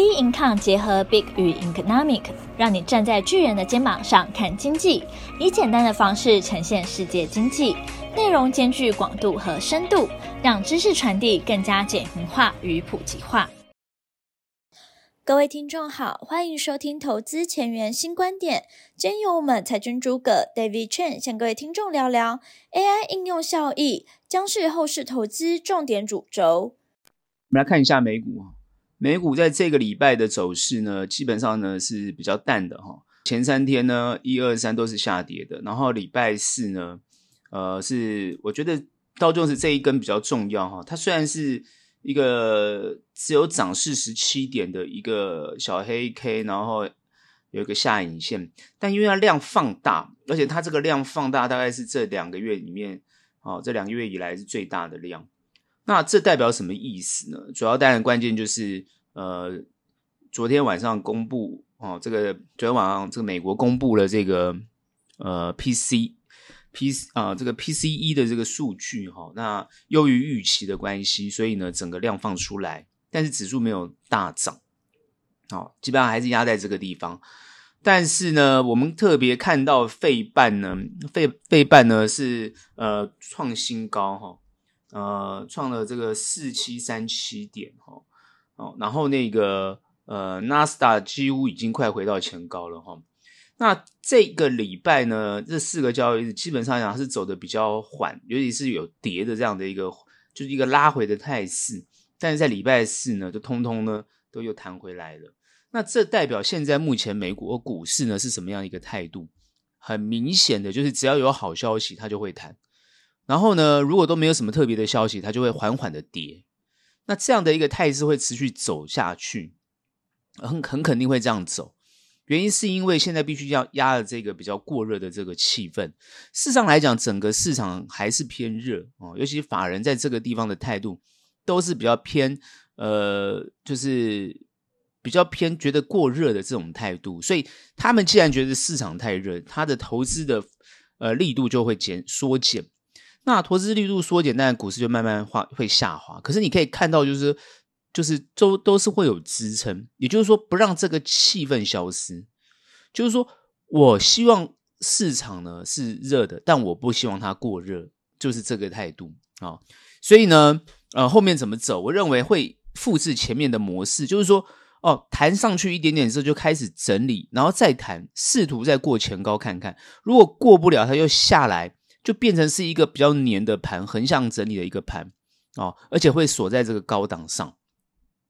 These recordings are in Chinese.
B Income 结合 Big 与 Economic，让你站在巨人的肩膀上看经济，以简单的方式呈现世界经济，内容兼具广度和深度，让知识传递更加简明化与普及化。各位听众好，欢迎收听投资前沿新观点。今天由我们财经诸葛 David Chen 向各位听众聊聊 AI 应用效益，将是后市投资重点主轴。我们来看一下美股啊。美股在这个礼拜的走势呢，基本上呢是比较淡的哈。前三天呢，一二三都是下跌的，然后礼拜四呢，呃，是我觉得道琼斯这一根比较重要哈。它虽然是一个只有涨四十七点的一个小黑 K，然后有一个下影线，但因为它量放大，而且它这个量放大大概是这两个月里面，哦，这两个月以来是最大的量。那这代表什么意思呢？主要当然关键就是，呃，昨天晚上公布哦，这个昨天晚上这个美国公布了这个呃 PC P 啊、这个 PCE 的这个数据哈、哦，那优于预期的关系，所以呢整个量放出来，但是指数没有大涨，好、基本上还是压在这个地方。但是呢，我们特别看到费半呢，费费半呢是呃创新高哈。哦呃，创了这个四七三七点哈，哦，哦然后那个呃，纳斯达几乎已经快回到前高了哈。那这个礼拜呢，这四个交易日基本上讲是走的比较缓，尤其是有跌的这样的一个，就是一个拉回的态势。但是在礼拜四呢，就通通呢都又弹回来了。那这代表现在目前美股股市呢是什么样一个态度？很明显的就是只要有好消息，它就会弹。然后呢，如果都没有什么特别的消息，它就会缓缓的跌。那这样的一个态势会持续走下去，很很肯定会这样走。原因是因为现在必须要压了这个比较过热的这个气氛。事实上来讲，整个市场还是偏热哦，尤其法人在这个地方的态度都是比较偏，呃，就是比较偏觉得过热的这种态度。所以他们既然觉得市场太热，他的投资的呃力度就会减缩减。那投资力度缩减，但股市就慢慢滑会下滑。可是你可以看到，就是就是都都是会有支撑，也就是说不让这个气氛消失。就是说我希望市场呢是热的，但我不希望它过热，就是这个态度啊。所以呢，呃，后面怎么走？我认为会复制前面的模式，就是说哦，弹上去一点点之后就开始整理，然后再弹，试图再过前高看看。如果过不了，它又下来。就变成是一个比较黏的盘，横向整理的一个盘哦，而且会锁在这个高档上。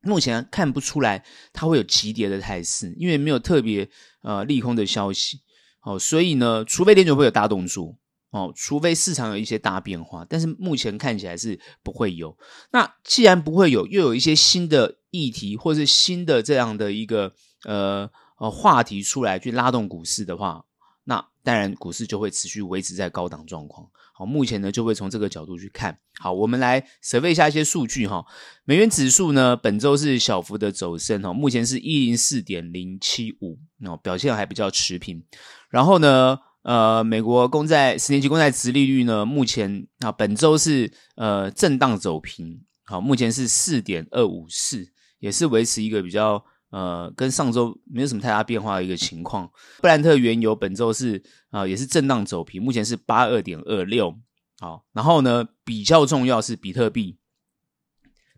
目前看不出来它会有急跌的态势，因为没有特别呃利空的消息哦，所以呢，除非联准会有大动作哦，除非市场有一些大变化，但是目前看起来是不会有。那既然不会有，又有一些新的议题或是新的这样的一个呃呃话题出来去拉动股市的话。那当然，股市就会持续维持在高档状况。好，目前呢就会从这个角度去看。好，我们来 survey 一下一些数据哈。美元指数呢，本周是小幅的走升哈，目前是一零四点零七五，哦，表现还比较持平。然后呢，呃，美国公债十年期公债殖利率呢，目前啊本周是呃震荡走平，好，目前是四点二五四，也是维持一个比较。呃，跟上周没有什么太大变化的一个情况。布兰特原油本周是啊、也是震荡走平，目前是八二点二六。好，然后呢，比较重要是比特币，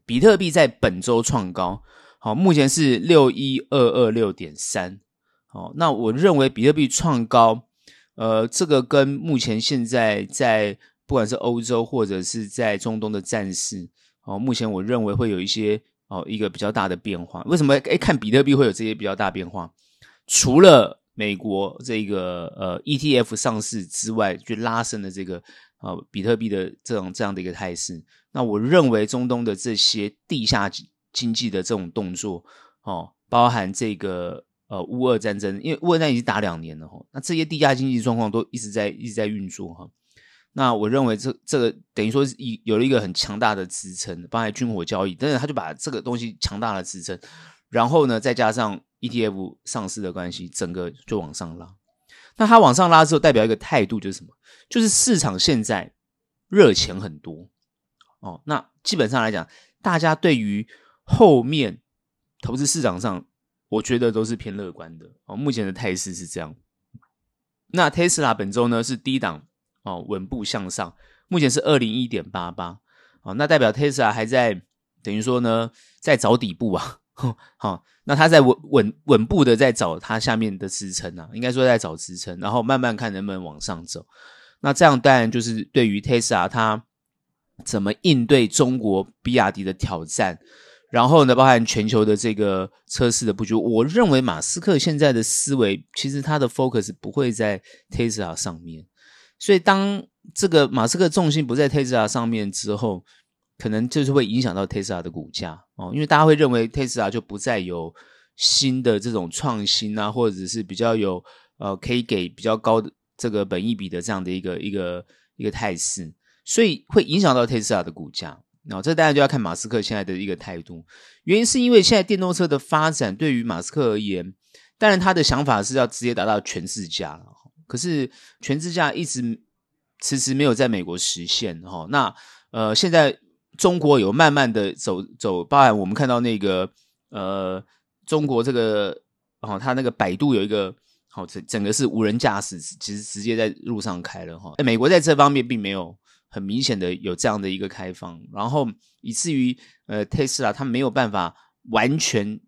比特币在本周创高，好，目前是六一二二六点三。好，那我认为比特币创高，呃，这个跟目前现在在不管是欧洲或者是在中东的战事，哦，目前我认为会有一些。哦，一个比较大的变化，为什么？诶，看比特币会有这些比较大变化，除了美国这个呃 ETF 上市之外，去拉升的这个呃比特币的这种这样的一个态势。那我认为中东的这些地下经济的这种动作，哦，包含这个呃乌俄战争，因为乌俄战争已经打两年了哈，那这些地下经济状况都一直在一直在运作哈。那我认为这这个等于说是一有了一个很强大的支撑，包含军火交易，但是他就把这个东西强大的支撑，然后呢再加上 ETF 上市的关系，整个就往上拉。那它往上拉之后，代表一个态度就是什么？就是市场现在热钱很多哦。那基本上来讲，大家对于后面投资市场上，我觉得都是偏乐观的哦。目前的态势是这样。那 Tesla 本周呢是低档哦，稳步向上，目前是二零一点八八哦，那代表 Tesla 还在等于说呢在找底部啊。好，那它在稳稳稳步的在找它下面的支撑啊，应该说在找支撑，然后慢慢看能不能往上走。那这样当然就是对于 Tesla 它怎么应对中国比亚迪的挑战，然后呢，包含全球的这个车市的布局，我认为马斯克现在的思维其实他的 focus 不会在 Tesla 上面，所以当这个马斯克重心不在 Tesla 上面之后。可能就是会影响到 Tesla 的股价哦，因为大家会认为 Tesla 就不再有新的这种创新啊，或者是比较有呃可以给比较高的这个本益比的这样的一个一个一个态势，所以会影响到 Tesla 的股价。那、这当然就要看马斯克现在的一个态度。原因是因为现在电动车的发展对于马斯克而言，当然他的想法是要直接达到全自驾，可是全自驾一直迟迟没有在美国实现哈、哦。那呃现在。中国有慢慢的走走，包含我们看到那个呃，中国这个哦，它那个百度有一个好整、整个是无人驾驶，其实直接在路上开了哈、哦。美国在这方面并没有很明显的有这样的一个开放，然后以至于呃，特斯拉它没有办法完全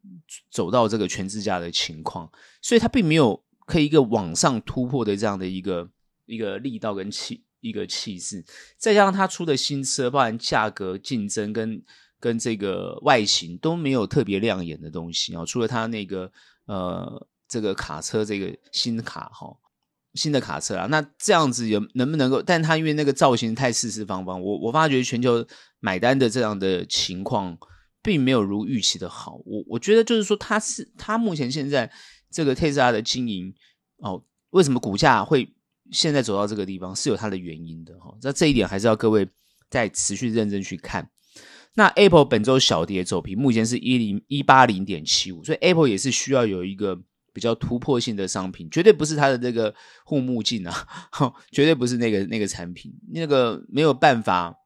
走到这个全自驾的情况，所以它并没有可以一个往上突破的这样的一个一个力道跟气。一个气势，再加上他出的新车，包含价格竞争跟跟这个外形都没有特别亮眼的东西啊。除了他那个呃这个卡车这个新卡哈新的卡车啊，那这样子有能不能够？但他因为那个造型太四四方方，我我发觉全球买单的这样的情况并没有如预期的好。我我觉得就是说，他是他目前现在这个特斯拉的经营哦，为什么股价会？现在走到这个地方是有它的原因的哈，那这一点还是要各位再持续认真去看。那 Apple 本周小跌走平，目前是一零一八零点七五，所以 Apple 也是需要有一个比较突破性的商品，绝对不是它的这个护目镜啊，绝对不是那个那个产品，那个没有办法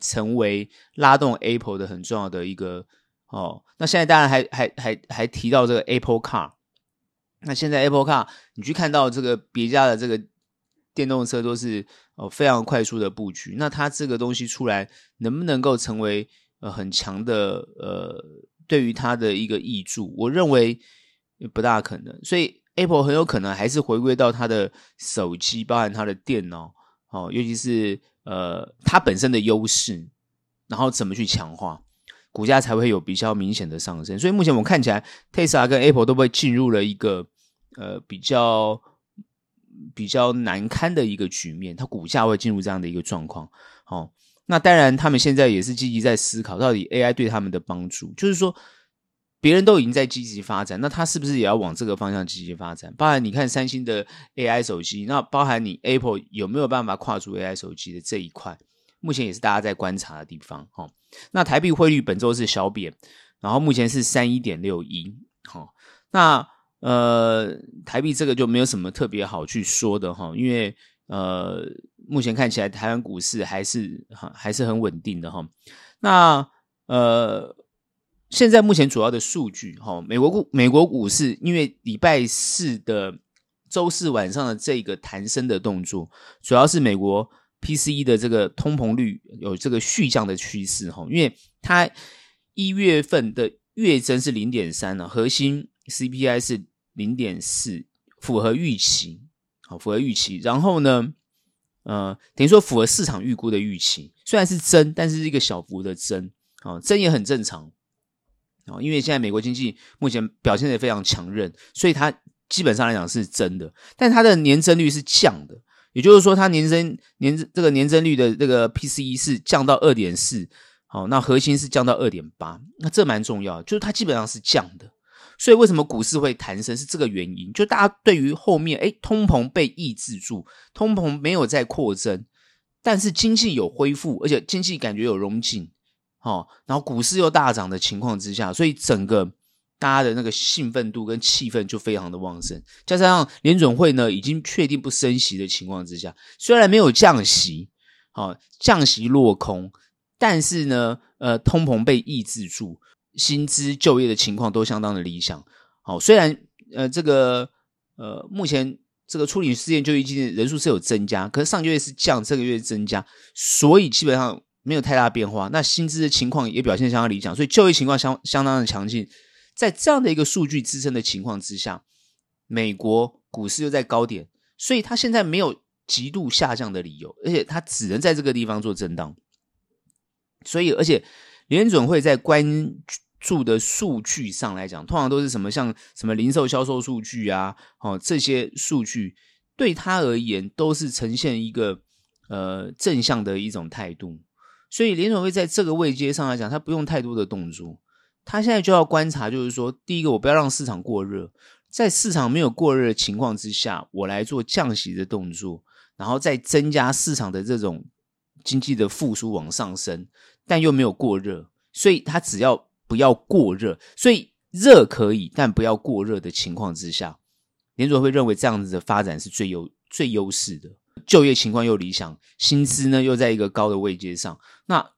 成为拉动 Apple 的很重要的一个哦。那现在当然还还还还提到这个 Apple Car，那现在 Apple Car 你去看到这个别家的这个。电动车都是呃非常快速的布局，那它这个东西出来能不能够成为呃很强的呃对于它的一个益助？我认为不大可能，所以 Apple 很有可能还是回归到它的手机，包含它的电脑，哦，尤其是呃它本身的优势，然后怎么去强化股价才会有比较明显的上升。所以目前我们看起来，Tesla 跟 Apple 都会进入了一个呃比较。比较难堪的一个局面，它股价会进入这样的一个状况。哦，那当然，他们现在也是积极在思考，到底 AI 对他们的帮助，就是说，别人都已经在积极发展，那他是不是也要往这个方向积极发展？包含你看三星的 AI 手机，那包含你 Apple 有没有办法跨出 AI 手机的这一块？目前也是大家在观察的地方。哈、哦，那台币汇率本周是小贬，然后目前是三一点六一。好，那。呃，台币这个就没有什么特别好去说的哈，因为呃，目前看起来台湾股市还是哈还是很稳定的哈。那呃，现在目前主要的数据哈，美国股美国股市因为礼拜四的周四晚上的这个弹升的动作，主要是美国 PCE 的这个通膨率有这个续降的趋势哈，因为它一月份的月增是零点三呢，核心 CPI 是。零点四符合预期，好，符合预期。然后呢，呃，等于说符合市场预估的预期，虽然是增，但是是一个小幅的增，啊，增也很正常，啊，因为现在美国经济目前表现得非常强韧，所以它基本上来讲是增的，但它的年增率是降的，也就是说，它年增年这个年增率的这个 PCE 是降到二点四，好，那核心是降到二点八，那这蛮重要，就是它基本上是降的。所以为什么股市会弹升？是这个原因。就大家对于后面，诶，通膨被抑制住，通膨没有再扩增，但是经济有恢复，而且经济感觉有融景，哦，然后股市又大涨的情况之下，所以整个大家的那个兴奋度跟气氛就非常的旺盛。加上联准会呢已经确定不升息的情况之下，虽然没有降息，哦，降息落空，但是呢，呃，通膨被抑制住。薪资、就业的情况都相当的理想。好，虽然呃这个呃目前这个处理失业救济金人数是有增加，可是上个月是降，这个月增加，所以基本上没有太大变化。那薪资的情况也表现相当理想，所以就业情况相相当的强劲。在这样的一个数据支撑的情况之下，美国股市又在高点，所以它现在没有极度下降的理由，而且它只能在这个地方做震荡。所以，而且联准会在关注的数据上来讲，通常都是什么像什么零售销售数据啊，哦，这些数据对他而言都是呈现一个呃正向的一种态度。所以，联准会在这个位阶上来讲，他不用太多的动作。他现在就要观察，就是说，第一个，我不要让市场过热，在市场没有过热的情况之下，我来做降息的动作，然后再增加市场的这种经济的复苏往上升，但又没有过热，所以他只要不要过热，所以热可以，但不要过热的情况之下，联准会认为这样子的发展是最优最优势的，就业情况又理想，薪资呢又在一个高的位阶上，那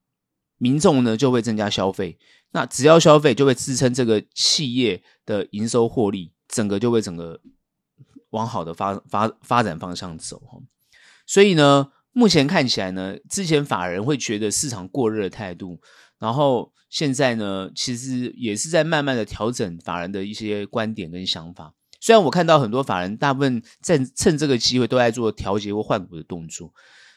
民众呢就会增加消费。那只要消费就会支撑这个企业的营收获利，整个就会整个往好的发发发展方向走。所以呢，目前看起来呢，之前法人会觉得市场过热的态度，然后现在呢，其实也是在慢慢的调整法人的一些观点跟想法。虽然我看到很多法人大部分在趁这个机会都在做调节或换股的动作，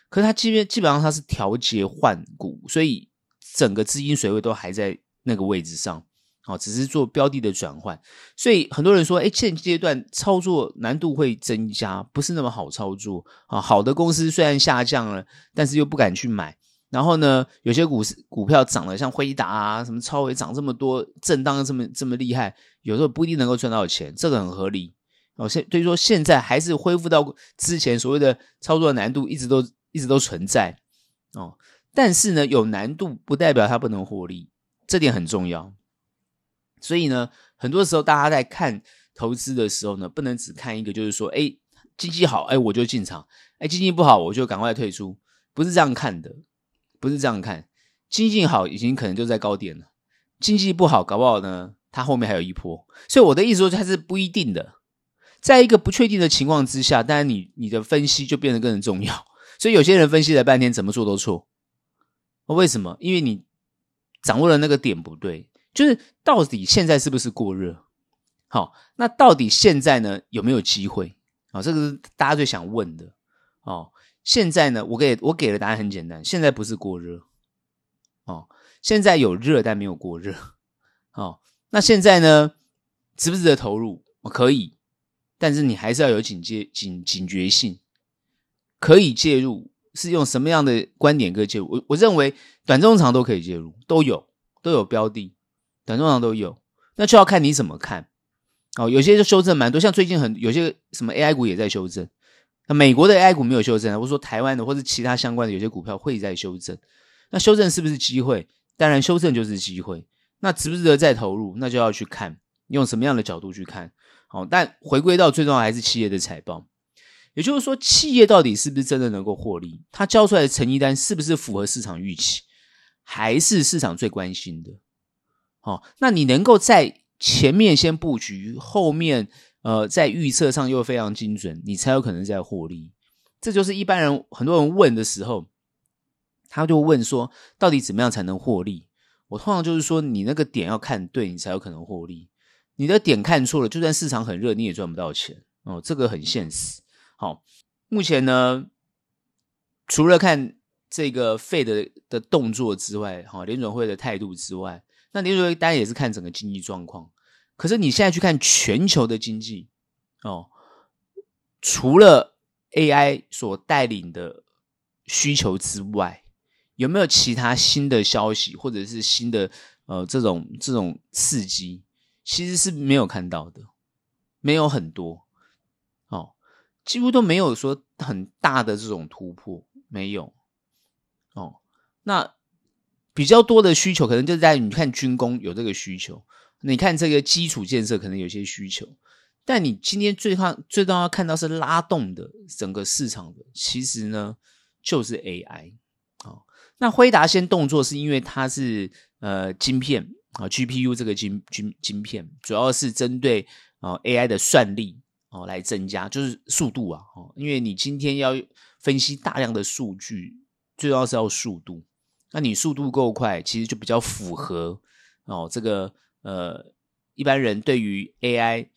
可是他基本基本上他是调节换股，所以整个资金水位都还在。那个位置上，好，只是做标的的转换，所以很多人说，哎，现阶段操作难度会增加，不是那么好操作啊。好的公司虽然下降了，但是又不敢去买。然后呢，有些股股票涨得，像辉达啊，什么超微涨这么多，震荡这么这么厉害，有时候不一定能够赚到钱，这个很合理哦。现所以说现在还是恢复到之前所谓的操作的难度，一直都一直都存在哦。但是呢，有难度不代表它不能获利。这点很重要，所以呢，很多时候大家在看投资的时候呢，不能只看一个，就是说，哎，经济好，哎，我就进场；哎，经济不好，我就赶快退出。不是这样看的，不是这样看。经济好，已经可能就在高点了；经济不好，搞不好呢，它后面还有一波。所以我的意思说，它是不一定的。在一个不确定的情况之下，当然你你的分析就变得更重要。所以有些人分析了半天，怎么做都错。为什么？因为你。掌握了那个点不对，就是到底现在是不是过热？好，那到底现在呢，有没有机会？啊，这个是大家最想问的。哦，现在呢，我给我给的答案很简单，现在不是过热。哦，现在有热但没有过热。哦，那现在呢，值不值得投入？可以，但是你还是要有警戒、警警觉性，可以介入。是用什么样的观点可以介入？我我认为短中长都可以介入，都有都有标的，短中长都有，那就要看你怎么看哦。有些就修正蛮多，像最近很有些什么 AI 股也在修正，美国的 A 股没有修正，或者说台湾的或者其他相关的有些股票会在修正。那修正是不是机会？当然，修正就是机会。那值不值得再投入？那就要去看用什么样的角度去看。好，但回归到最重要还是企业的财报。也就是说，企业到底是不是真的能够获利？它交出来的成绩单是不是符合市场预期？还是市场最关心的？好，那你能够在前面先布局，后面呃在预测上又非常精准，你才有可能在获利。这就是一般人很多人问的时候，他就问说，到底怎么样才能获利？我通常就是说，你那个点要看对，你才有可能获利。你的点看错了，就算市场很热，你也赚不到钱哦。这个很现实。好，目前呢，除了看这个费的的动作之外，哈，联准会的态度之外，那联准会当然也是看整个经济状况。可是你现在去看全球的经济，哦，除了 AI 所带领的需求之外，有没有其他新的消息，或者是新的呃这种这种刺激？其实是没有看到的，没有很多哦。几乎都没有说很大的这种突破，没有哦。那比较多的需求，可能就在你看军工有这个需求，你看这个基础建设可能有些需求。但你今天最看最重要看到是拉动的整个市场的，其实呢就是 AI 哦。那辉达先动作是因为它是呃晶片啊，GPU 这个晶晶晶片，主要是针对啊 AI 的算力哦来增加，就是速度啊哦，因为你今天要分析大量的数据，最重要是要速度。那你速度够快，其实就比较符合哦这个呃一般人对于 AI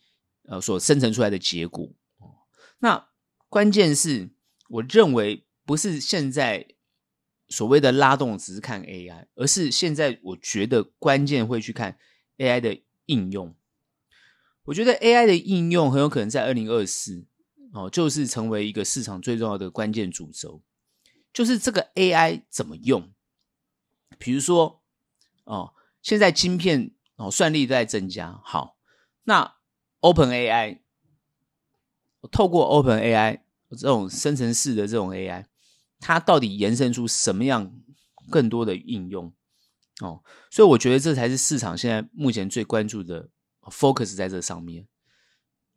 呃所生成出来的结果。那关键是，我认为不是现在。所谓的拉动只是看 AI，而是现在我觉得关键会去看 AI 的应用。我觉得 AI 的应用很有可能在二零二四哦，就是成为一个市场最重要的关键主轴。就是这个 AI 怎么用？比如说哦，现在晶片哦算力在增加，好，那 OpenAI 透过 OpenAI 这种生成式的这种 AI。它到底延伸出什么样更多的应用哦？所以我觉得这才是市场现在目前最关注的 focus 在这上面，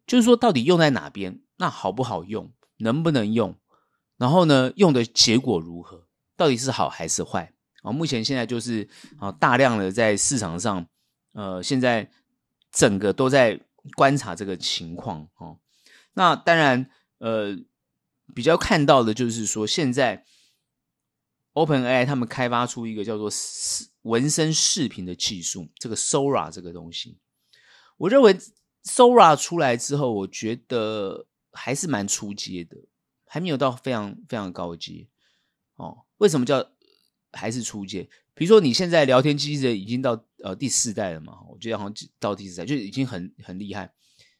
就是说到底用在哪边，那好不好用，能不能用，然后呢，用的结果如何，到底是好还是坏啊？目前现在就是啊，大量的在市场上，呃，现在整个都在观察这个情况哦。那当然，呃。比较看到的就是说，现在 OpenAI 他们开发出一个叫做纹身视频的技术，这个 Sora 这个东西，我认为 Sora 出来之后，我觉得还是蛮初阶的，还没有到非常非常高阶哦。为什么叫还是初阶？比如说你现在聊天机器人已经到呃第四代了嘛，我觉得好像到第四代就已经很很厉害。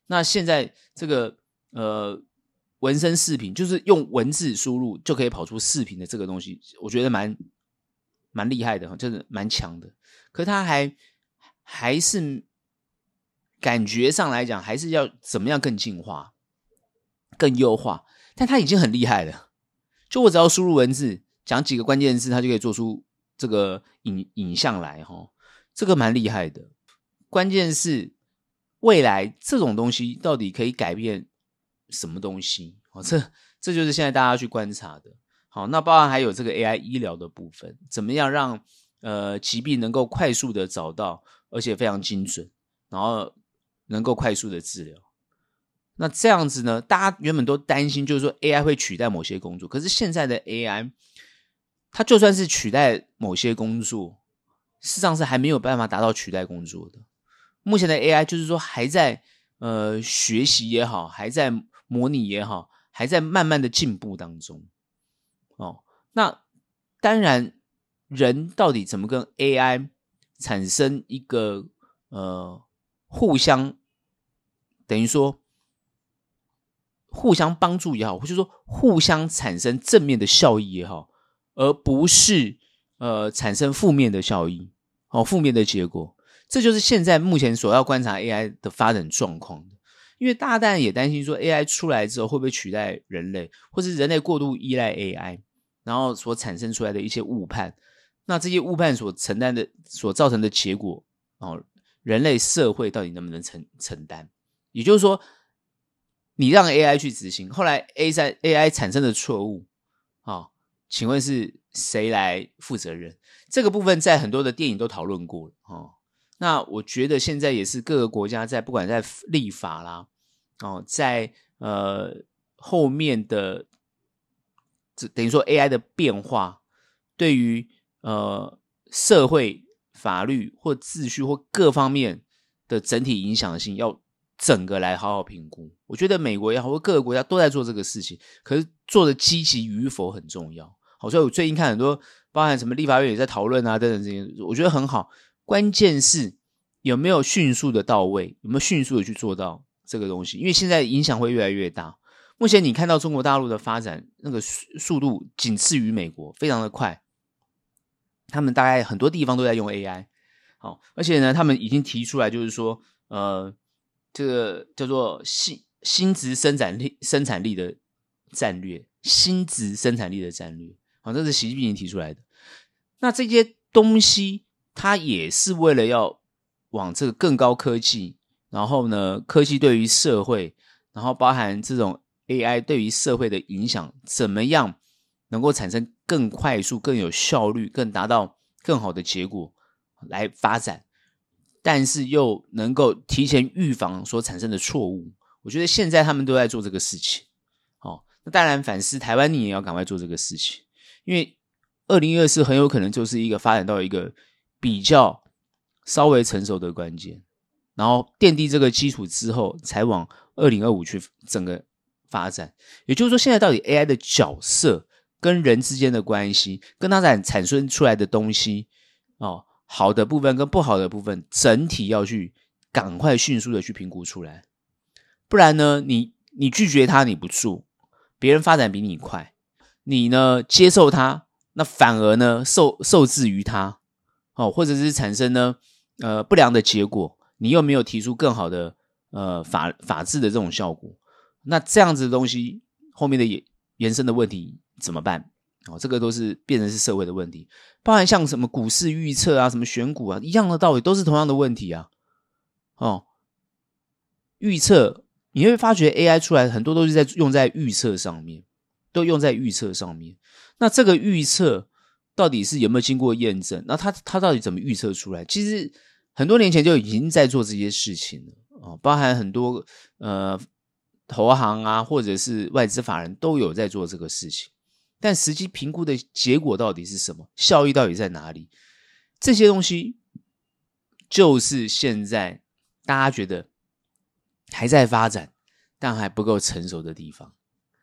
那现在这个呃。纹身视频就是用文字输入就可以跑出视频的这个东西，我觉得蛮蛮厉害的哈，就是蛮强的。可是它还还是感觉上来讲，还是要怎么样更进化、更优化。但它已经很厉害了，就我只要输入文字，讲几个关键字，它就可以做出这个影影像来哈，这个蛮厉害的。关键是未来这种东西到底可以改变什么东西？哦，这这就是现在大家去观察的。好，那包含还有这个 AI 医疗的部分，怎么样让呃疾病能够快速的找到，而且非常精准，然后能够快速的治疗。那这样子呢，大家原本都担心，就是说 AI 会取代某些工作，可是现在的 AI，它就算是取代某些工作，事实上是还没有办法达到取代工作的。目前的 AI 就是说还在呃学习也好，还在。模拟也好，还在慢慢的进步当中。哦，那当然，人到底怎么跟 AI 产生一个呃互相等于说互相帮助也好，或者说互相产生正面的效益也好，而不是呃产生负面的效益哦，负面的结果，这就是现在目前所要观察 AI 的发展状况。因为大家当然也担心说，AI 出来之后会不会取代人类，或是人类过度依赖 AI，然后所产生出来的一些误判，那这些误判所承担的、所造成的结果，哦，人类社会到底能不能承承担？也就是说，你让 AI 去执行，后来 A 在 AI 产生的错误，啊、哦，请问是谁来负责任？这个部分在很多的电影都讨论过，哦。那我觉得现在也是各个国家在不管在立法啦，哦，在呃后面的这等于说 AI 的变化，对于呃社会法律或秩序或各方面的整体影响性，要整个来好好评估。我觉得美国也好，或各个国家都在做这个事情，可是做的积极与否很重要。好，所以我最近看很多，包含什么立法院也在讨论啊等等这些，我觉得很好。关键是有没有迅速的到位，有没有迅速的去做到这个东西？因为现在影响会越来越大。目前你看到中国大陆的发展，那个速速度仅次于美国，非常的快。他们大概很多地方都在用 AI，好，而且呢，他们已经提出来，就是说，呃，这个叫做新新质生产力生产力的战略，新质生产力的战略，好，这是习近平提出来的。那这些东西。它也是为了要往这个更高科技，然后呢，科技对于社会，然后包含这种 AI 对于社会的影响，怎么样能够产生更快速、更有效率、更达到更好的结果来发展。但是又能够提前预防所产生的错误。我觉得现在他们都在做这个事情。哦，那当然反思台湾，你也要赶快做这个事情，因为二零二四很有可能就是一个发展到一个比较稍微成熟的关键，然后奠定这个基础之后，才往二零二五去整个发展。也就是说，现在到底 AI 的角色跟人之间的关系，跟它产产生出来的东西，哦，好的部分跟不好的部分，整体要去赶快迅速的去评估出来，不然呢，你你拒绝他，你不做，别人发展比你快，你呢接受他，那反而呢受受制于他，哦，或者是产生呢呃不良的结果，你又没有提出更好的呃法法治的这种效果，那这样子的东西后面的延延伸的问题怎么办？哦，这个都是变成是社会的问题，包含像什么股市预测啊，什么选股啊，一样的道理，都是同样的问题啊。哦，预测你会发觉 AI 出来很多都是在用在预测上面，都用在预测上面。那这个预测到底是有没有经过验证？那它它到底怎么预测出来？其实很多年前就已经在做这些事情了哦，包含很多呃投行啊，或者是外资法人都有在做这个事情。但实际评估的结果到底是什么？效益到底在哪里？这些东西就是现在大家觉得还在发展，但还不够成熟的地方。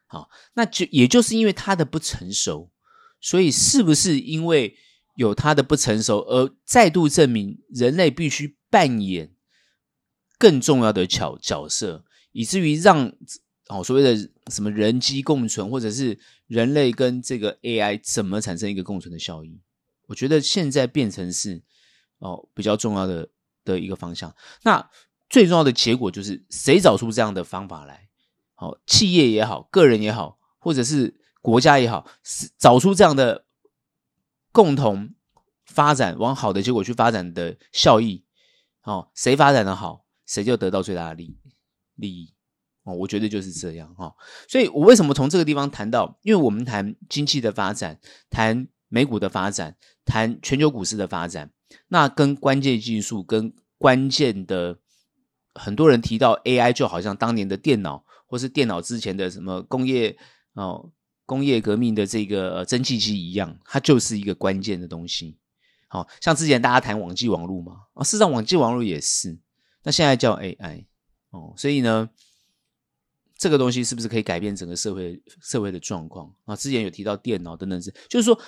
好，那就也就是因为它的不成熟，所以是不是因为有它的不成熟，而再度证明人类必须扮演更重要的角角色，以至于让哦所谓的什么人机共存，或者是人类跟这个 AI 怎么产生一个共存的效益？我觉得现在变成是哦比较重要的的一个方向。那最重要的结果就是谁找出这样的方法来？好，企业也好，个人也好，或者是国家也好，是找出这样的共同发展往好的结果去发展的效益。好，谁发展的好，谁就得到最大的利利益。哦，我觉得就是这样哈，所以我为什么从这个地方谈到？因为我们谈经济的发展，谈美股的发展，谈全球股市的发展，那跟关键技术、跟关键的很多人提到 AI，就好像当年的电脑，或是电脑之前的什么工业哦，工业革命的这个蒸汽机一样，它就是一个关键的东西。好像之前大家谈网际网络嘛，啊，事实上网际网络也是，那现在叫 AI 哦，所以呢。这个东西是不是可以改变整个社会社会的状况啊？之前有提到电脑等等，是就是说，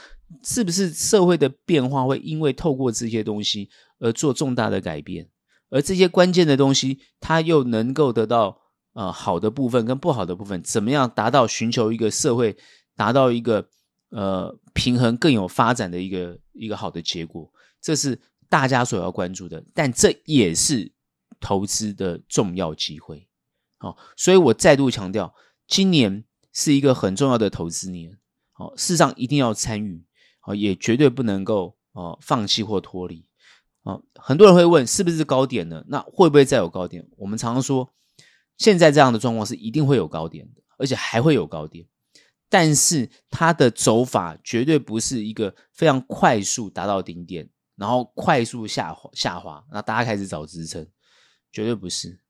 是不是社会的变化会因为透过这些东西而做重大的改变？而这些关键的东西，它又能够得到呃好的部分跟不好的部分，怎么样达到寻求一个社会达到一个呃平衡更有发展的一个一个好的结果？这是大家所要关注的，但这也是投资的重要机会。哦，所以我再度强调，今年是一个很重要的投资年。好，事实上一定要参与，好，也绝对不能够哦放弃或脱离。啊，很多人会问，是不是高点呢？那会不会再有高点？我们常常说，现在这样的状况是一定会有高点的，而且还会有高点。但是它的走法绝对不是一个非常快速达到顶点，然后快速下滑下滑，那大家开始找支撑，绝对不是。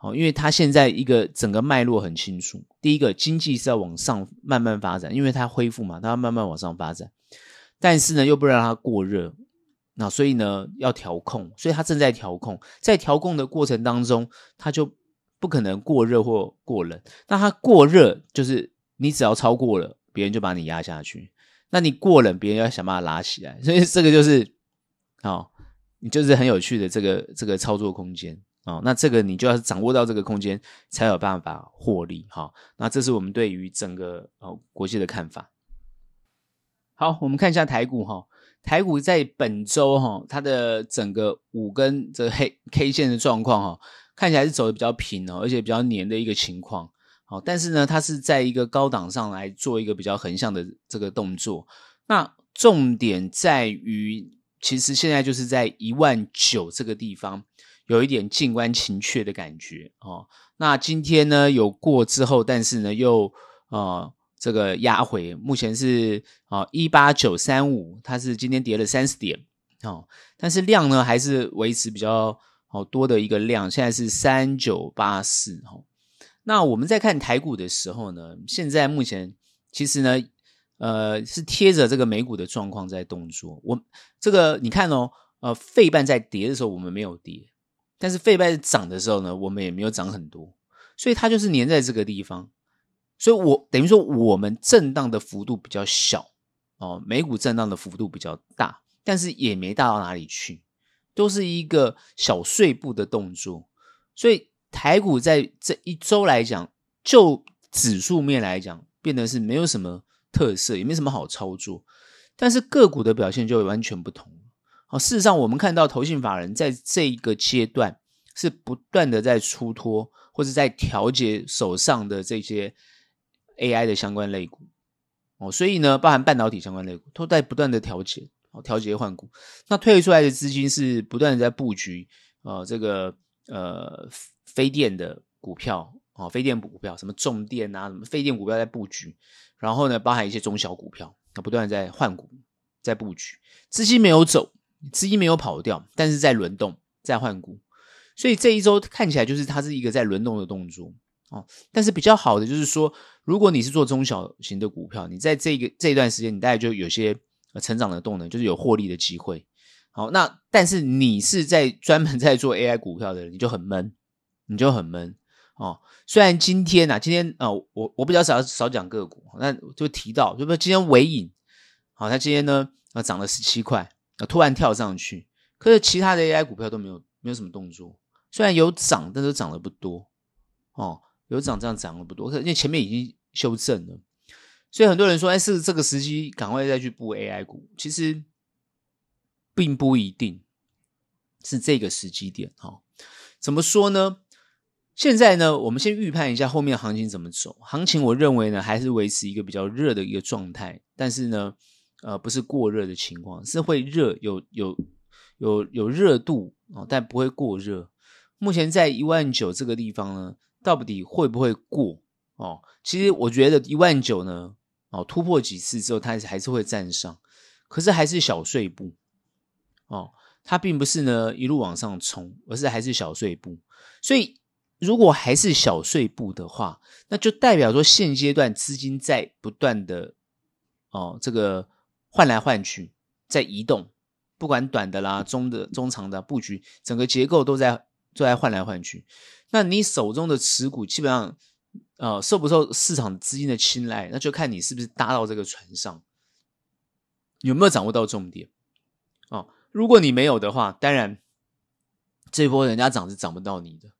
好，因为它现在一个整个脉络很清楚。第一个，经济是要往上慢慢发展，因为它恢复嘛，它要慢慢往上发展。但是呢，又不让它过热，那所以呢，要调控，所以它正在调控。在调控的过程当中，它就不可能过热或过冷。那它过热，就是你只要超过了，别人就把你压下去；那你过冷，别人要想办法拉起来。所以这个就是，好，你就是很有趣的这个这个操作空间。哦，那这个你就要掌握到这个空间，才有办法获利哈。那这是我们对于整个哦国际的看法。好，我们看一下台股哈。台股在本周哈，它的整个五根这黑 K 线的状况哈，看起来是走的比较平哦，而且比较黏的一个情况。好，但是呢，它是在一个高档上来做一个比较横向的这个动作。那重点在于，其实现在就是在一万九这个地方。有一点静观情阙的感觉哦。那今天呢有过之后，但是呢又呃这个压回，目前是啊一八九三五，它是今天跌了三十点哦，但是量呢还是维持比较好多的一个量，现在是三九八四哈。那我们在看台股的时候呢，现在目前其实呢，呃，是贴着这个美股的状况在动作。我这个你看哦，呃，费半在跌的时候我们没有跌，但是费拜涨的时候呢，我们也没有涨很多，所以它就是粘在这个地方。所以我等于说我们震荡的幅度比较小哦，美股震荡的幅度比较大，但是也没大到哪里去，都是一个小碎步的动作。所以台股在这一周来讲，就指数面来讲，变得是没有什么特色，也没什么好操作。但是个股的表现就完全不同。哦，事实上我们看到投信法人在这一个阶段是不断的在出脱，或者在调节手上的这些。AI 的相关类股哦，所以呢，包含半导体相关类股都在不断的调节，哦，调节换股。那退出来的资金是不断的在布局，呃，这个呃，非电的股票，哦，非电股票，什么重电啊，什么非电股票在布局。然后呢，包含一些中小股票，那不断的在换股，在布局。资金没有走，资金没有跑掉，但是在轮动，在换股。所以这一周看起来就是它是一个在轮动的动作。哦，但是比较好的就是说，如果你是做中小型的股票，你在这个这一段时间，你大概就有些成长的动能，就是有获利的机会。好，那但是你是在专门在做 AI 股票的人，你就很闷，你就很闷哦。虽然今天啊，今天啊、我我比较少少讲个股，那就提到，就比如今天尾影，好，它今天呢啊涨了十七块，突然跳上去，可是其他的 AI 股票都没有没有什么动作，虽然有涨，但是涨得不多哦。有涨这样涨的不多，因为前面已经修正了，所以很多人说，哎，是这个时机赶快再去布 AI 股，其实并不一定是这个时机点。哈，怎么说呢？现在呢，我们先预判一下后面行情怎么走。行情我认为呢，还是维持一个比较热的一个状态，但是呢，呃，不是过热的情况，是会热，有有有有热度啊，但不会过热。目前在一万九这个地方呢。到底会不会过哦？其实我觉得一万九呢，哦，突破几次之后，它还是会站上，可是还是小碎步哦，它并不是呢一路往上冲，而是还是小碎步。所以如果还是小碎步的话，那就代表说现阶段资金在不断的哦这个换来换去，在移动，不管短的啦、中的、中长的布局，整个结构都在都在换来换去。那你手中的持股基本上，呃，受不受市场资金的青睐，那就看你是不是搭到这个船上，有没有掌握到重点哦。如果你没有的话，当然这波人家涨是涨不到你的。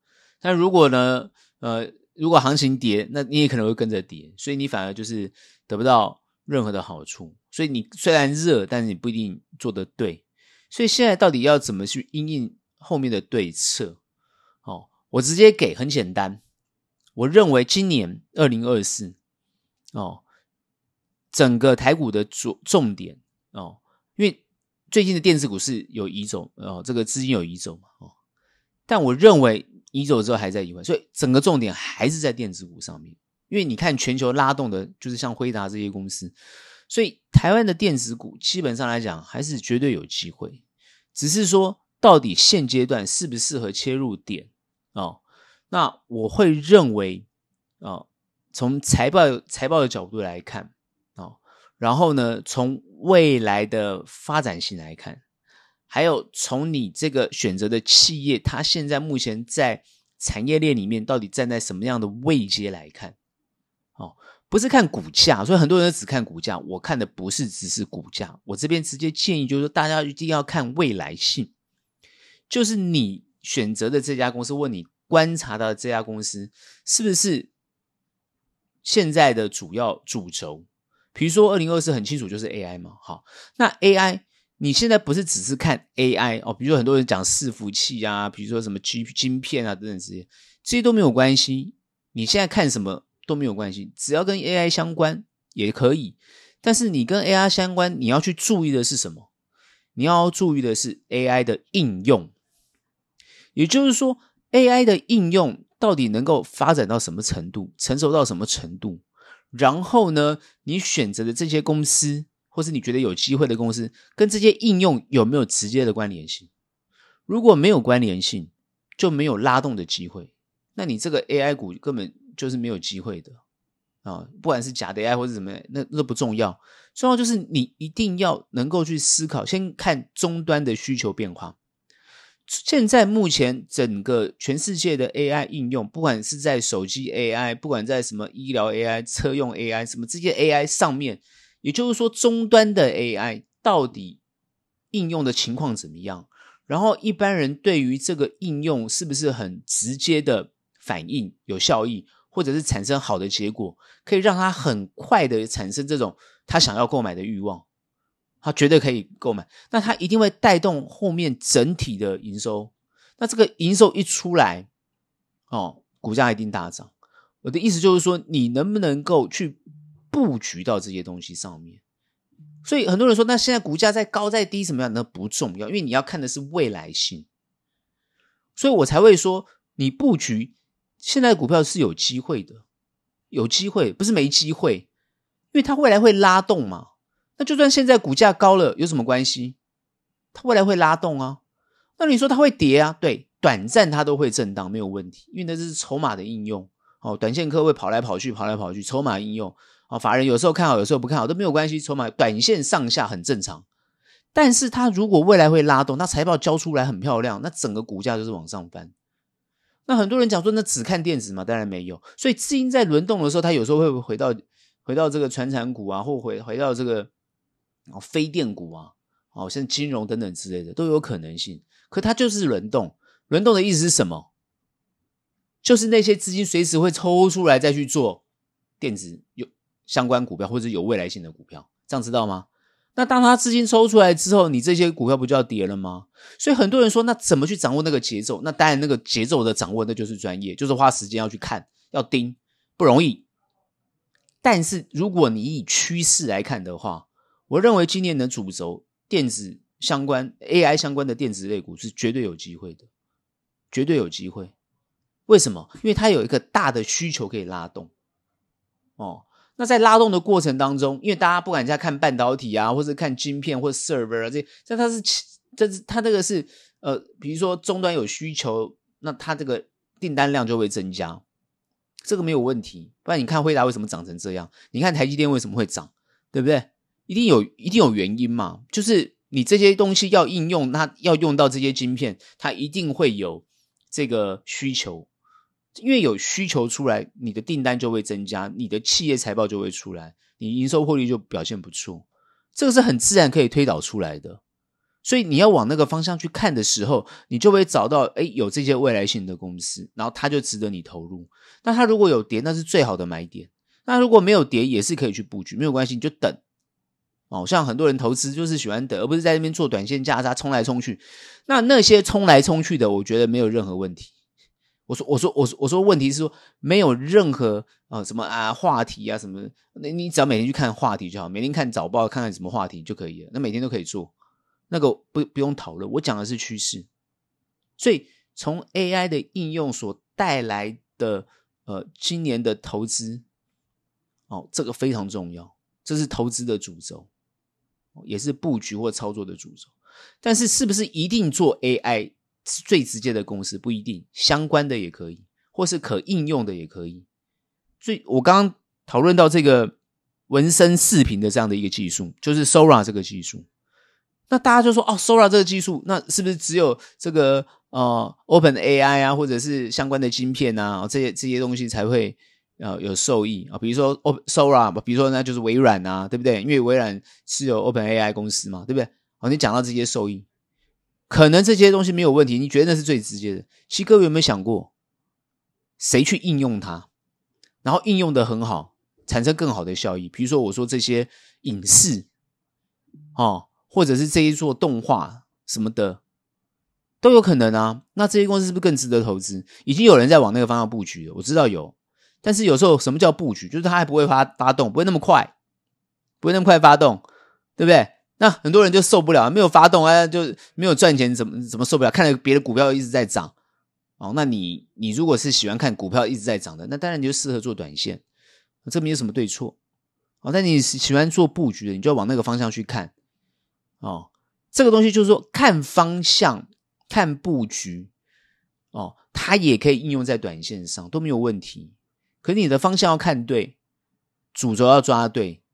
但如果呢，呃，如果行情跌，那你也可能会跟着跌，所以你反而就是得不到任何的好处。所以你虽然热，但是你不一定做得对。所以现在到底要怎么去应应后面的对策？哦我直接给很简单，我认为今年二零二四哦，整个台股的重重点哦，因为最近的电子股是有移走哦，这个资金有移走嘛哦，但我认为移走之后还在移回，所以整个重点还是在电子股上面，因为你看全球拉动的就是像辉达这些公司，所以台湾的电子股基本上来讲还是绝对有机会，只是说到底现阶段适不适合切入点。哦，那我会认为，哦，从财报财报的角度来看，哦，然后呢，从未来的发展性来看，还有从你这个选择的企业，它现在目前在产业链里面到底站在什么样的位阶来看，哦，不是看股价，所以很多人只看股价，我看的不是只是股价，我这边直接建议就是说，大家一定要看未来性，就是你。选择的这家公司，问你观察到这家公司是不是现在的主要主轴？比如说，二零二四很清楚就是 AI 嘛。好，那 AI 你现在不是只是看 AI 哦，比如说很多人讲伺服器啊，比如说什么 G 晶片啊等等这些，这些都没有关系。你现在看什么都没有关系，只要跟 AI 相关也可以。但是你跟 AI 相关，你要去注意的是什么？你要注意的是 AI 的应用。也就是说，AI 的应用到底能够发展到什么程度，成熟到什么程度？然后呢，你选择的这些公司，或是你觉得有机会的公司，跟这些应用有没有直接的关联性？如果没有关联性，就没有拉动的机会。那你这个 AI 股根本就是没有机会的啊！不管是假的 AI 或者怎么，那那不重要，重要就是你一定要能够去思考，先看终端的需求变化。现在目前整个全世界的 AI 应用，不管是在手机 AI，不管在什么医疗 AI、车用 AI，什么这些 AI 上面，也就是说终端的 AI 到底应用的情况怎么样？然后一般人对于这个应用是不是很直接的反应、有效益，或者是产生好的结果，可以让他很快的产生这种他想要购买的欲望。他绝对可以购买，那他一定会带动后面整体的营收。那这个营收一出来，哦，股价一定大涨。我的意思就是说，你能不能够去布局到这些东西上面？所以很多人说，那现在股价在高在低什么样？那不重要，因为你要看的是未来性。所以我才会说，你布局现在股票是有机会的，有机会不是没机会，因为它未来会拉动嘛。那就算现在股价高了，有什么关系？它未来会拉动啊。那你说它会跌啊？对，短暂它都会震荡，没有问题，因为那是筹码的应用。哦，短线客会跑来跑去，跑来跑去，筹码应用。哦，法人有时候看好，有时候不看好都没有关系，筹码短线上下很正常。但是它如果未来会拉动，那财报交出来很漂亮，那整个股价就是往上翻。那很多人讲说，那只看电子嘛？当然没有。所以资金在轮动的时候，它有时候会回到回到这个传产股啊，或回回到这个。哦，非电股啊，哦，像金融等等之类的都有可能性。可它就是轮动，轮动的意思是什么？就是那些资金随时会抽出来再去做电子有相关股票或者有未来性的股票，这样知道吗？那当它资金抽出来之后，你这些股票不就要跌了吗？所以很多人说，那怎么去掌握那个节奏？那当然，那个节奏的掌握那就是专业，就是花时间要去看，要盯，不容易。但是如果你以趋势来看的话，我认为今年的主轴电子相关、AI 相关的电子类股是绝对有机会的，绝对有机会。为什么？因为它有一个大的需求可以拉动。哦，那在拉动的过程当中，因为大家不管在看半导体啊，或者看晶片或 server 啊这，这它是这是它这个是呃，比如说终端有需求，那它这个订单量就会增加，这个没有问题。不然你看辉达为什么涨成这样？你看台积电为什么会涨？对不对？一定有一定有原因嘛，就是你这些东西要应用，它要用到这些晶片，它一定会有这个需求，因为有需求出来，你的订单就会增加，你的企业财报就会出来，你营收获利就表现不错，这个是很自然可以推导出来的。所以你要往那个方向去看的时候，你就会找到，诶，有这些未来性的公司，然后它就值得你投入。那它如果有跌，那是最好的买点；那如果没有跌，也是可以去布局，没有关系，你就等。哦，像很多人投资就是喜欢等，而不是在那边做短线价差，冲来冲去。那那些冲来冲去的，我觉得没有任何问题。我说，我说，我说，我说，问题是说没有任何啊、什么啊话题啊什么，那你只要每天去看话题就好，每天看早报看看什么话题就可以了。那每天都可以做，那个不不用讨论。我讲的是趋势，所以从 AI 的应用所带来的呃今年的投资，哦，这个非常重要，这是投资的主轴。也是布局或操作的主轴，但是是不是一定做 AI 是最直接的公司？不一定，相关的也可以，或是可应用的也可以。最我刚刚讨论到这个纹身视频的这样的一个技术，就是 Sora 这个技术。那大家就说哦，Sora 这个技术，那是不是只有这个呃 OpenAI 啊，或者是相关的晶片啊，这些这些东西才会？呃，有受益啊，比如说 Sora，比如说那就是微软啊，对不对？因为微软是有 OpenAI 公司嘛，对不对？好，你讲到这些受益，可能这些东西没有问题，你觉得那是最直接的。其实各位有没有想过，谁去应用它，然后应用的很好，产生更好的效益？比如说我说这些影视，哦，或者是这一座动画什么的，都有可能啊。那这些公司是不是更值得投资？已经有人在往那个方向布局了，我知道有。但是有时候什么叫布局？就是它还不会发发动，不会那么快，不会那么快发动，对不对？那很多人就受不了，没有发动啊，就没有赚钱，怎么怎么受不了？看着别的股票一直在涨，哦，那你你如果是喜欢看股票一直在涨的，那当然你就适合做短线，这没有什么对错。哦，但你喜欢做布局的，你就要往那个方向去看哦。这个东西就是说，看方向、看布局哦，它也可以应用在短线上都没有问题。可是你的方向要看对，主轴要抓对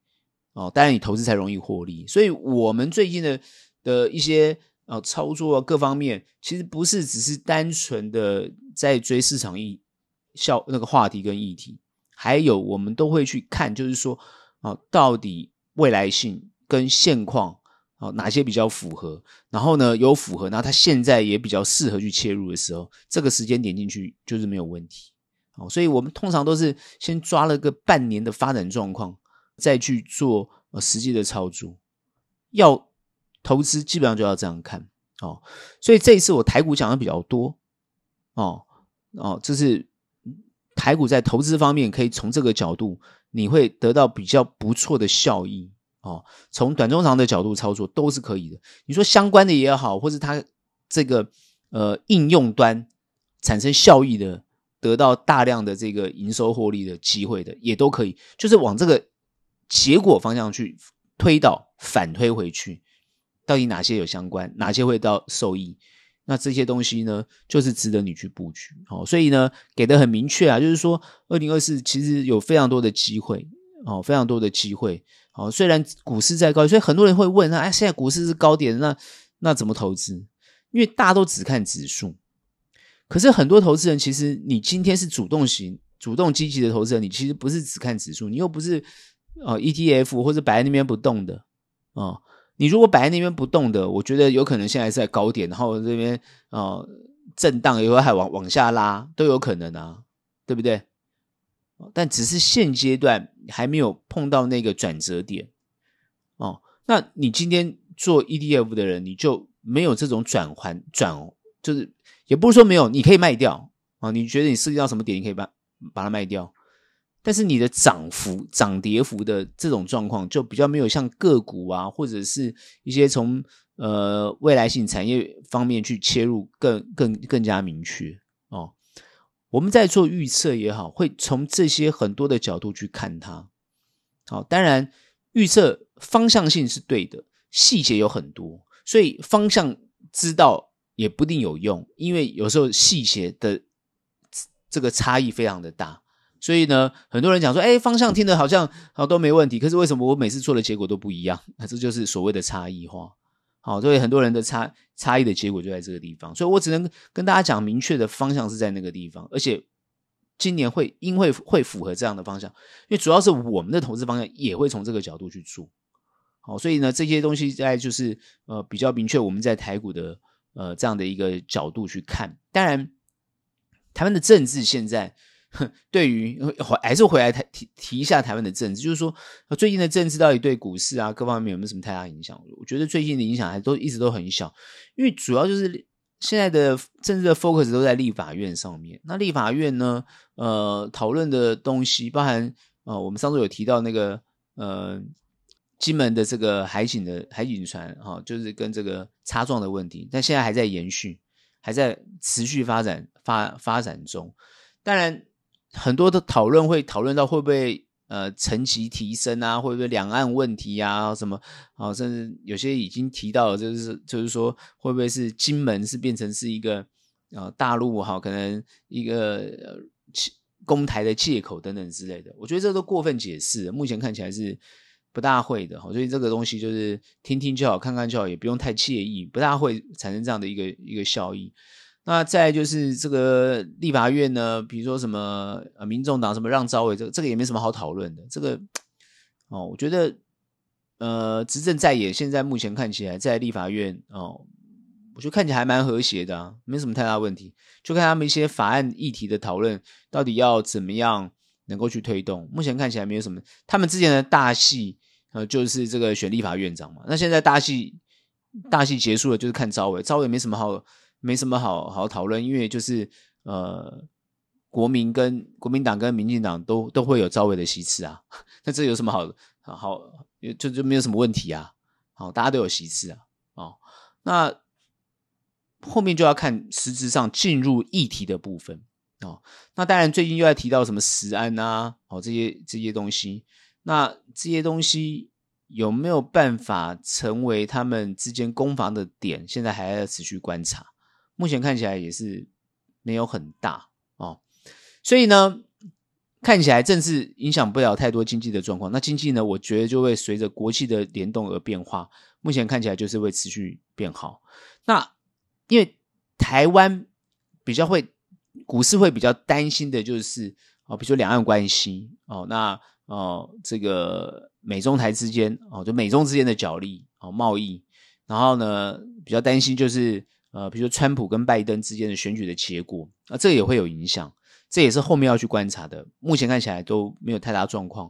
哦，当然你投资才容易获利。所以，我们最近的的一些呃操作各方面，其实不是只是单纯的在追市场议效那个话题跟议题，还有我们都会去看，就是说啊、哦，到底未来性跟现况啊、哪些比较符合，然后呢有符合，然后它现在也比较适合去切入的时候，这个时间点进去就是没有问题。哦，所以我们通常都是先抓了个半年的发展状况，再去做呃实际的操作。要投资，基本上就要这样看哦。所以这一次我台股讲的比较多哦哦，这是台股在投资方面可以从这个角度，你会得到比较不错的效益哦。从短中长的角度操作都是可以的。你说相关的也好，或是它这个呃应用端产生效益的。得到大量的这个营收获利的机会的，也都可以，就是往这个结果方向去推导，反推回去，到底哪些有相关，哪些会到受益？那这些东西呢，就是值得你去布局。好，所以呢，给的很明确啊，就是说，二零二四其实有非常多的机会，哦，非常多的机会。好，虽然股市在高，所以很多人会问，哎，现在股市是高点，那那怎么投资？因为大家都只看指数。可是很多投资人，其实你今天是主动型、主动积极的投资人，你其实不是只看指数，你又不是哦 ETF 或者摆在那边不动的哦。你如果摆在那边不动的，我觉得有可能现在是在高点，然后这边哦震荡，以后还往往下拉都有可能啊，对不对？但只是现阶段还没有碰到那个转折点哦。那你今天做 ETF 的人，你就没有这种转换转，就是。也不是说没有，你可以卖掉啊。你觉得你涉及到什么点，你可以把把它卖掉。但是你的涨幅、涨跌幅的这种状况，就比较没有像个股啊，或者是一些从呃未来性产业方面去切入更更更加明确哦。我们在做预测也好，会从这些很多的角度去看它。好，当然预测方向性是对的，细节有很多，所以方向知道。也不一定有用，因为有时候细节的这个差异非常的大，所以呢，很多人讲说，哎，方向听得好像好都没问题，可是为什么我每次做的结果都不一样？那 这就是所谓的差异化。好，所以很多人的差差异的结果就在这个地方，所以我只能跟大家讲，明确的方向是在那个地方，而且今年会因为会符合这样的方向，因为主要是我们的投资方向也会从这个角度去做。好，所以呢，这些东西在就是呃比较明确，我们在台股的。呃，这样的一个角度去看，当然，台湾的政治现在，对于还是回来提提提一下台湾的政治，就是说，最近的政治到底对股市啊各方面有没有什么太大影响？我觉得最近的影响还都一直都很小，因为主要就是现在的政治的 focus 都在立法院上面。那立法院呢，呃，讨论的东西包含，呃，我们上次有提到那个，呃。金门的这个海警的海警船，哈，就是跟这个擦撞的问题，但现在还在延续，还在持续发展发发展中。当然，很多的讨论会讨论到会不会呃层级提升啊，会不会两岸问题啊什么，啊，甚至有些已经提到了，就是就是说会不会是金门是变成是一个呃大陆哈可能一个呃攻台的借口等等之类的。我觉得这都过分解释，目前看起来是。不大会的，所以这个东西就是听听就好，看看就好，也不用太介意，不大会产生这样的一个一个效益。那再就是这个立法院呢，比如说什么呃，民众党什么让招委，这个这个也没什么好讨论的。这个哦，我觉得呃，执政在野现在目前看起来在立法院哦，我觉得看起来还蛮和谐的，没什么太大问题。就看他们一些法案议题的讨论，到底要怎么样能够去推动。目前看起来没有什么，他们之前的大戏。呃，就是这个选立法院长嘛。那现在大戏大戏结束了，就是看招委，招委没什么好，没什么好好讨论，因为就是呃，国民跟国民党跟民进党都都会有召委的席次啊。那这有什么好好就就没有什么问题啊？好，大家都有席次啊。哦，那后面就要看实质上进入议题的部分哦。那当然，最近又在提到什么食安啊，哦这些这些东西。那这些东西有没有办法成为他们之间攻防的点？现在还要持续观察。目前看起来也是没有很大哦，所以呢，看起来政治影响不了太多经济的状况。那经济呢，我觉得就会随着国际的联动而变化。目前看起来就是会持续变好。那因为台湾比较会股市会比较担心的就是哦，比如说两岸关系哦，那哦这个美中台之间哦，就美中之间的角力哦，贸易，然后呢比较担心就是。呃，比如说川普跟拜登之间的选举的结果，啊，这个也会有影响，这也是后面要去观察的。目前看起来都没有太大状况。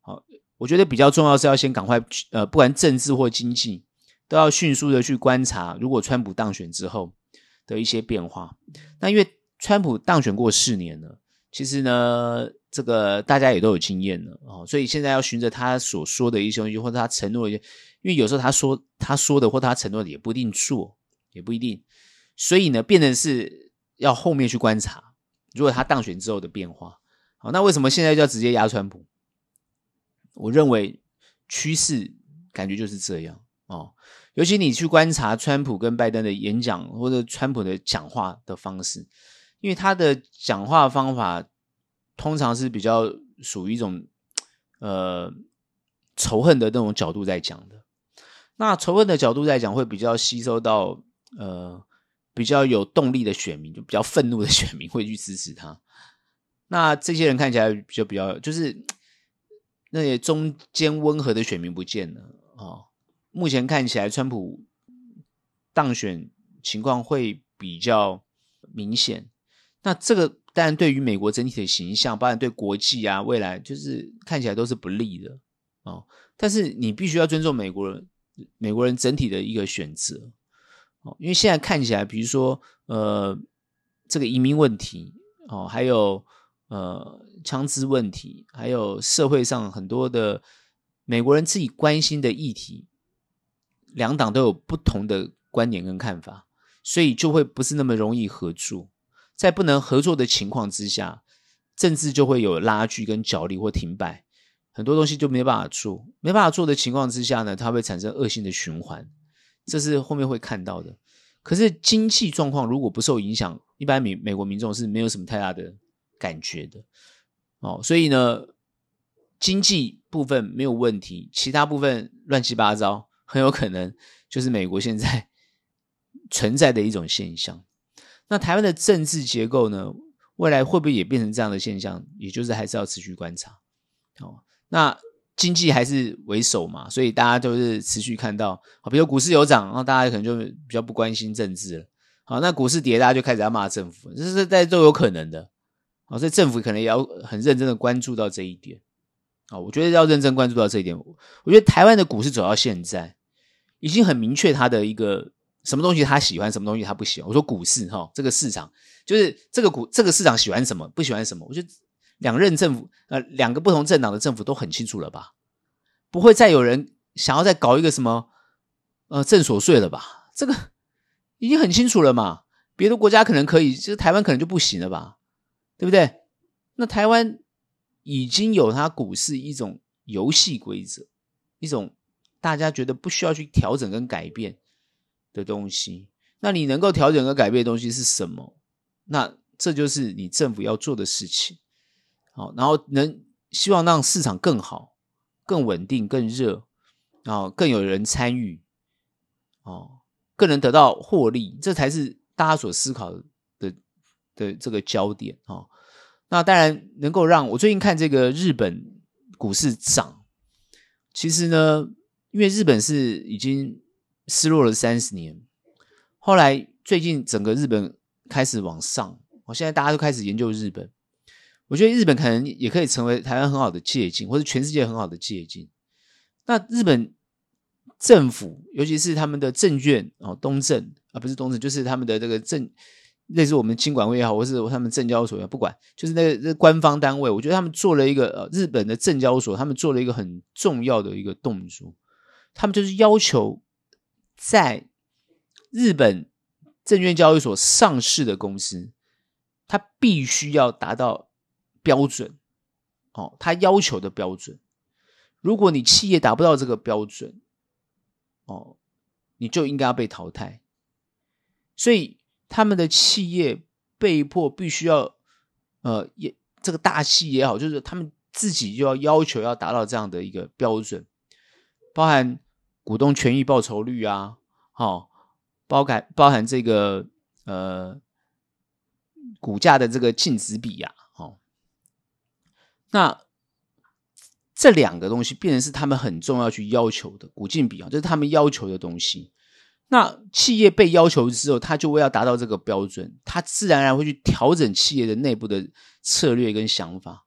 好，我觉得比较重要是要先赶快，呃，不管政治或经济，都要迅速的去观察，如果川普当选之后的一些变化。那因为川普当选过四年了，其实呢，这个大家也都有经验了哦，所以现在要循着他所说的一些东西，或者他承诺的一些，因为有时候他说他说的或他承诺的也不一定做。也不一定，所以呢，变成是要后面去观察，如果他当选之后的变化。好，那为什么现在就要直接压川普？我认为趋势感觉就是这样哦。尤其你去观察川普跟拜登的演讲，或者川普的讲话的方式，因为他的讲话方法通常是比较属于一种呃仇恨的那种角度在讲的。那仇恨的角度在讲，会比较吸收到。呃，比较有动力的选民，就比较愤怒的选民会去支持他。那这些人看起来就比较，就是那些中间温和的选民不见了啊、哦。目前看起来，川普当选情况会比较明显。那这个当然对于美国整体的形象，包含对国际啊，未来就是看起来都是不利的哦。但是你必须要尊重美国人，美国人整体的一个选择。哦，因为现在看起来，比如说，呃，这个移民问题，哦，还有呃，枪支问题，还有社会上很多的美国人自己关心的议题，两党都有不同的观点跟看法，所以就会不是那么容易合作。在不能合作的情况之下，政治就会有拉锯跟角力或停摆，很多东西就没办法做。没办法做的情况之下呢，它会产生恶性的循环。这是后面会看到的，可是经济状况如果不受影响，一般美美国民众是没有什么太大的感觉的哦。所以呢，经济部分没有问题，其他部分乱七八糟，很有可能就是美国现在 存在的一种现象。那台湾的政治结构呢，未来会不会也变成这样的现象？也就是还是要持续观察哦。那。经济还是为首嘛，所以大家都是持续看到，好，比如股市有涨，然后大家可能就比较不关心政治了。好，那股市跌，大家就开始要骂政府，这是大家都有可能的。好，所以政府可能也要很认真的关注到这一点。啊，我觉得要认真关注到这一点。我觉得台湾的股市走到现在，已经很明确它的一个什么东西他喜欢，什么东西他不喜欢。我说股市哈，这个市场就是这个股这个市场喜欢什么，不喜欢什么。我觉得。两任政府，呃，两个不同政党的政府都很清楚了吧？不会再有人想要再搞一个什么，呃，证所税了吧？这个已经很清楚了嘛。别的国家可能可以，这台湾可能就不行了吧？对不对？那台湾已经有它股市一种游戏规则，一种大家觉得不需要去调整跟改变的东西。那你能够调整和改变的东西是什么？那这就是你政府要做的事情。好，然后能希望让市场更好、更稳定、更热，然后更有人参与，哦，更能得到获利，这才是大家所思考的的，这个焦点哦。那当然能够让我最近看这个日本股市涨，其实呢，因为日本是已经失落了三十年，后来最近整个日本开始往上，我现在大家都开始研究日本。我觉得日本可能也可以成为台湾很好的借鉴，或者全世界很好的借鉴。那日本政府，尤其是他们的证券哦，东证啊，不是东证，就是他们的这个证，类似我们金管会也好，或是他们证交所也好，不管，就是那个官方单位，我觉得他们做了一个呃，日本的证交所，他们做了一个很重要的一个动作，他们就是要求在日本证券交易所上市的公司，它必须要达到。标准，哦，他要求的标准，如果你企业达不到这个标准，哦，你就应该要被淘汰。所以他们的企业被迫必须要，呃，也这个大企业也好，就是他们自己就要要求要达到这样的一个标准，包含股东权益报酬率啊，好、哦，包含包含这个呃股价的这个净值比呀、啊，那。这两个东西变成是他们很重要去要求的股净比啊，这是他们要求的东西。那企业被要求之后，他就会要达到这个标准，他自然而然会去调整企业的内部的策略跟想法，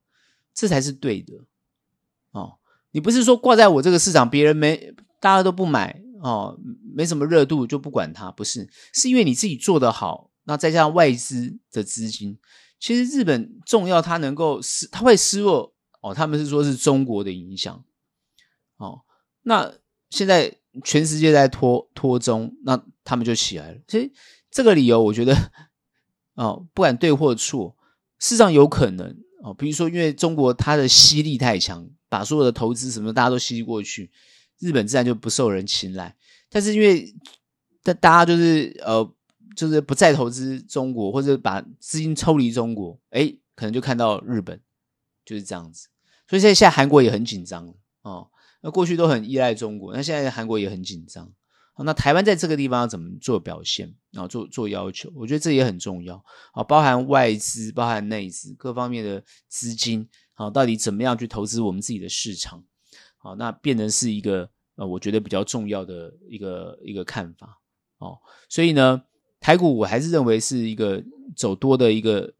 这才是对的哦。你不是说挂在我这个市场，别人没，大家都不买哦，没什么热度就不管它，不是，是因为你自己做得好，那再加上外资的资金，其实日本重要，它能够失，它会失落。哦，他们是说是中国的影响，哦，那现在全世界在拖拖中，那他们就起来了。所以这个理由，我觉得，哦，不管对或错，事实上有可能哦。比如说，因为中国它的吸力太强，把所有的投资什么大家都吸过去，日本自然就不受人青睐。但是因为大大家就是呃，就是不再投资中国，或者把资金抽离中国，诶，可能就看到日本就是这样子。所以现在现在韩国也很紧张哦，那过去都很依赖中国，那现在韩国也很紧张。那台湾在这个地方要怎么做表现然后？做做要求，我觉得这也很重要啊，包含外资、包含内资各方面的资金啊，到底怎么样去投资我们自己的市场？好，那变成是一个呃，我觉得比较重要的一个一个看法哦。所以呢，台股我还是认为是一个走多的一个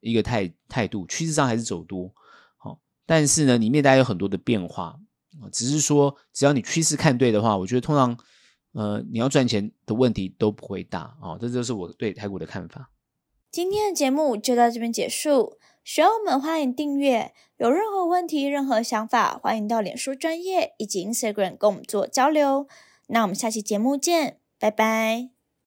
一个态态度，趋势上还是走多。好但是呢，里面大概有很多的变化，只是说只要你趋势看对的话，我觉得通常，呃，你要赚钱的问题都不会大啊。这就是我对台股的看法。今天的节目就到这边结束，喜欢我们欢迎订阅，有任何问题、任何想法，欢迎到脸书专业以及 Instagram 跟我们做交流。那我们下期节目见，拜拜。